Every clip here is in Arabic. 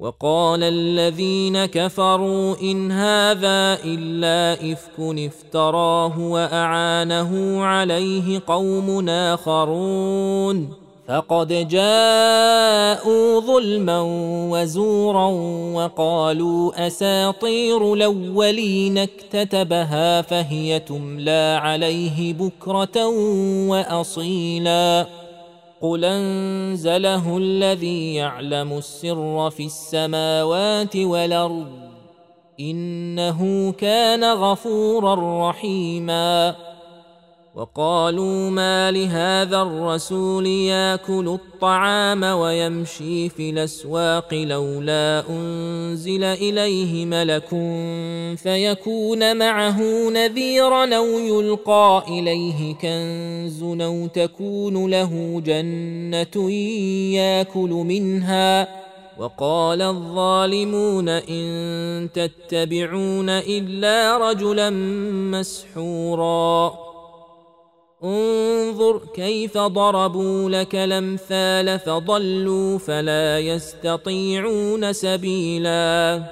وقال الذين كفروا إن هذا إلا إفك افتراه وأعانه عليه قوم آخرون. فقد جاءوا ظلما وزورا وقالوا أساطير الأولين اكتتبها فهي تملى عليه بكرة وأصيلا. قل انزله الذي يعلم السر في السماوات والارض انه كان غفورا رحيما وقالوا ما لهذا الرسول ياكل الطعام ويمشي في الأسواق لولا أنزل إليه ملك فيكون معه نذيرا أو يلقى إليه كنز أو تكون له جنة ياكل منها. وقال الظالمون إن تتبعون إلا رجلا مسحورا. انظر كيف ضربوا لك الأمثال فضلوا فلا يستطيعون سبيلا.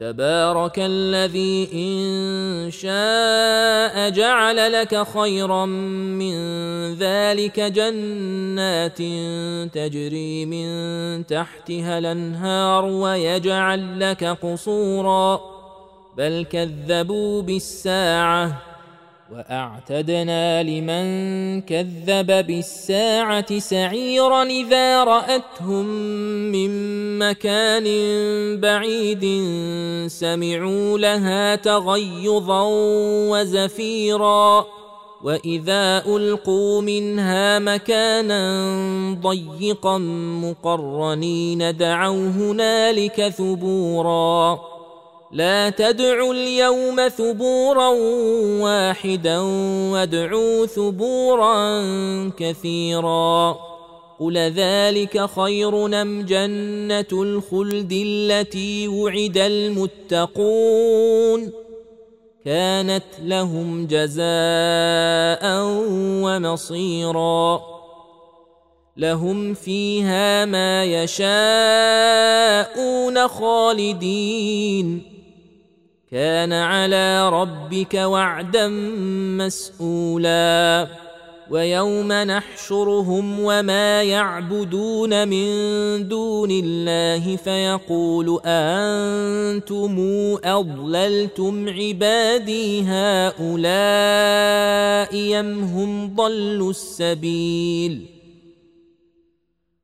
تبارك الذي إن شاء جعل لك خيرا من ذلك جنات تجري من تحتها الأنهار ويجعل لك قصورا. بل كذبوا بالساعة. وأعتدنا لمن كذب بالساعة سعيرا إذا رأتهم من مكان بعيد سمعوا لها تغيظا وزفيرا وإذا ألقوا منها مكانا ضيقا مقرنين دعوا هنالك ثبورا لا تدعوا اليوم ثبورا واحدا وادعوا ثبورا كثيرا قل ذلك خير نم جنة الخلد التي وعد المتقون كانت لهم جزاء ومصيرا لهم فيها ما يشاءون خالدين كان على ربك وعدا مسؤولا. ويوم نحشرهم وما يعبدون من دون الله فيقول أأنتم أضللتم عبادي هؤلاء أم هم ضلوا السبيل؟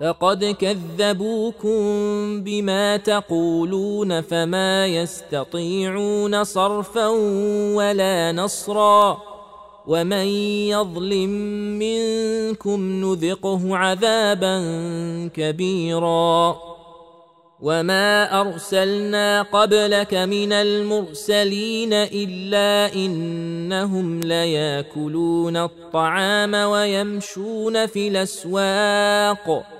فقد كذبوكم بما تقولون فما يستطيعون صرفا ولا نصرا ومن يظلم منكم نذقه عذابا كبيرا وما أرسلنا قبلك من المرسلين إلا إنهم ليأكلون الطعام ويمشون في الأسواق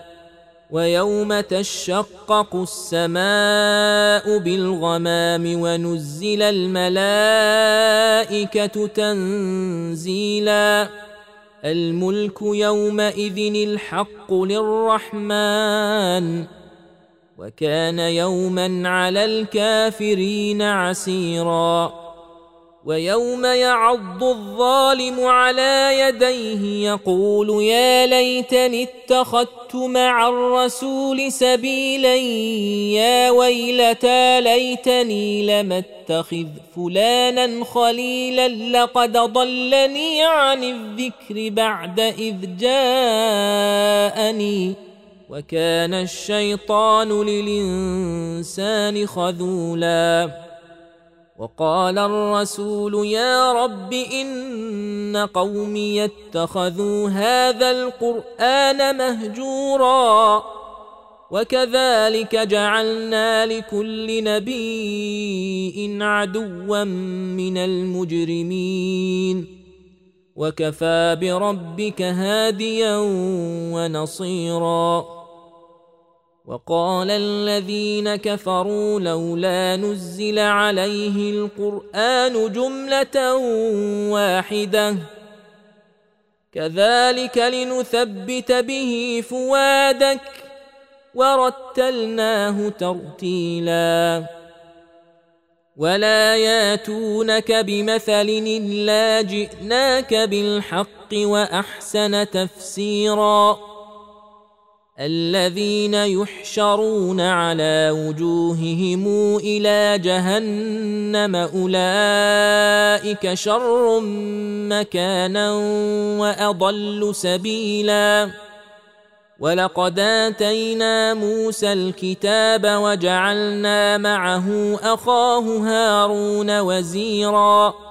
ويوم تشقق السماء بالغمام ونزل الملائكة تنزيلا. الملك يومئذ الحق للرحمن. وكان يوما على الكافرين عسيرا. ويوم يعض الظالم على يديه يقول يا ليتني اتخذت مع الرسول سبيلا يا ويلتى ليتني لم اتخذ فلانا خليلا لقد ضلني عن الذكر بعد إذ جاءني. وكان الشيطان للإنسان خذولا. وقال الرسول يا رب إن قومي اتخذوا هذا القرآن مهجورا وكذلك جعلنا لكل نبي عدوا من المجرمين وكفى بربك هاديا ونصيرا وقال الذين كفروا لولا نزل عليه القرآن جملة واحدة. كذلك لنثبت به فوادك ورتلناه ترتيلا. ولا ياتونك بمثل إلا جئناك بالحق وأحسن تفسيرا. الذين يحشرون على وجوههم إلى جهنم أولئك شر مكانا وأضل سبيلا. ولقد آتينا موسى الكتاب وجعلنا معه أخاه هارون وزيرا.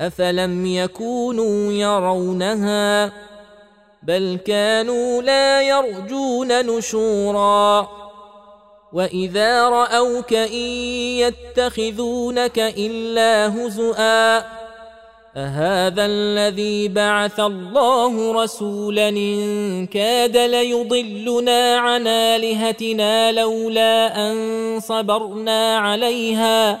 افلم يكونوا يرونها بل كانوا لا يرجون نشورا واذا راوك ان يتخذونك الا هزؤا اهذا الذي بعث الله رسولا ان كاد ليضلنا عن الهتنا لولا ان صبرنا عليها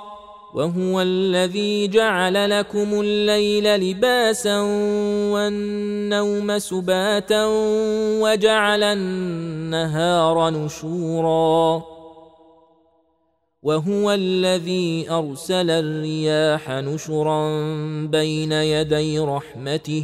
وهو الذي جعل لكم الليل لباسا والنوم سباتا وجعل النهار نشورا. وهو الذي أرسل الرياح نشرا بين يدي رحمته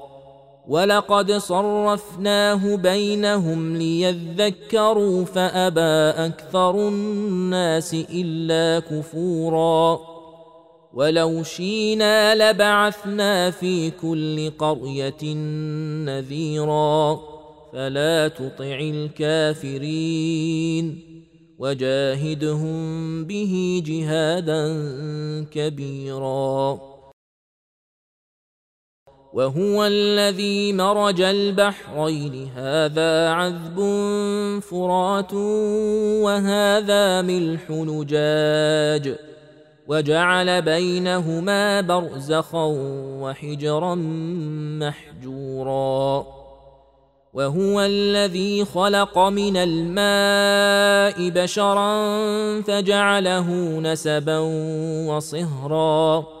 ولقد صرفناه بينهم ليذكروا فابى أكثر الناس الا كفورا ولو شينا لبعثنا في كل قريه نذيرا فلا تطع الكافرين وجاهدهم به جهادا كبيرا وهو الذي مرج البحرين. هذا عذب فرات وهذا ملح نجاج. وجعل بينهما برزخا وحجرا محجورا. وهو الذي خلق من الماء بشرا فجعله نسبا وصهرا.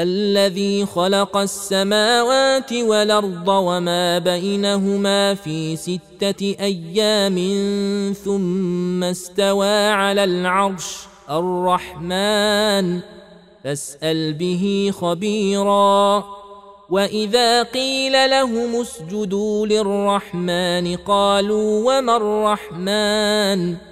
الذي خلق السماوات والأرض وما بينهما في ستة أيام ثم استوى على العرش الرحمن. فاسأل به خبيرا. وإذا قيل لهم اسجدوا للرحمن قالوا وما الرحمن؟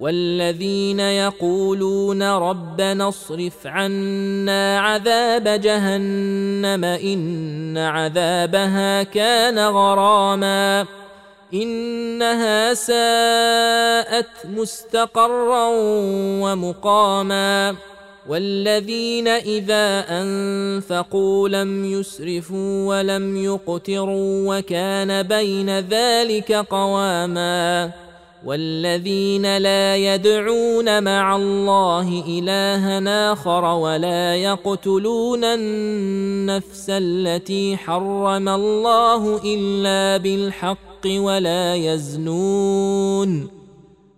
والذين يقولون ربنا اصرف عنا عذاب جهنم إن عذابها كان غراما إنها ساءت مستقرا ومقاما والذين إذا أنفقوا لم يسرفوا ولم يقتروا وكان بين ذلك قواما والذين لا يدعون مع الله الها آخر ولا يقتلون النفس التي حرم الله إلا بالحق ولا يزنون.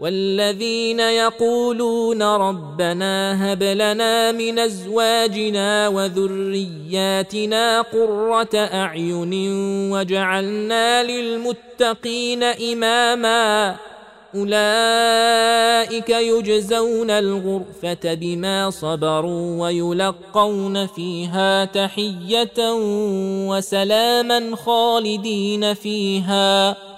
والذين يقولون ربنا هب لنا من أزواجنا وذرياتنا قرة أعين وجعلنا للمتقين إماما أولئك يجزون الغرفة بما صبروا ويلقون فيها تحية وسلاما خالدين فيها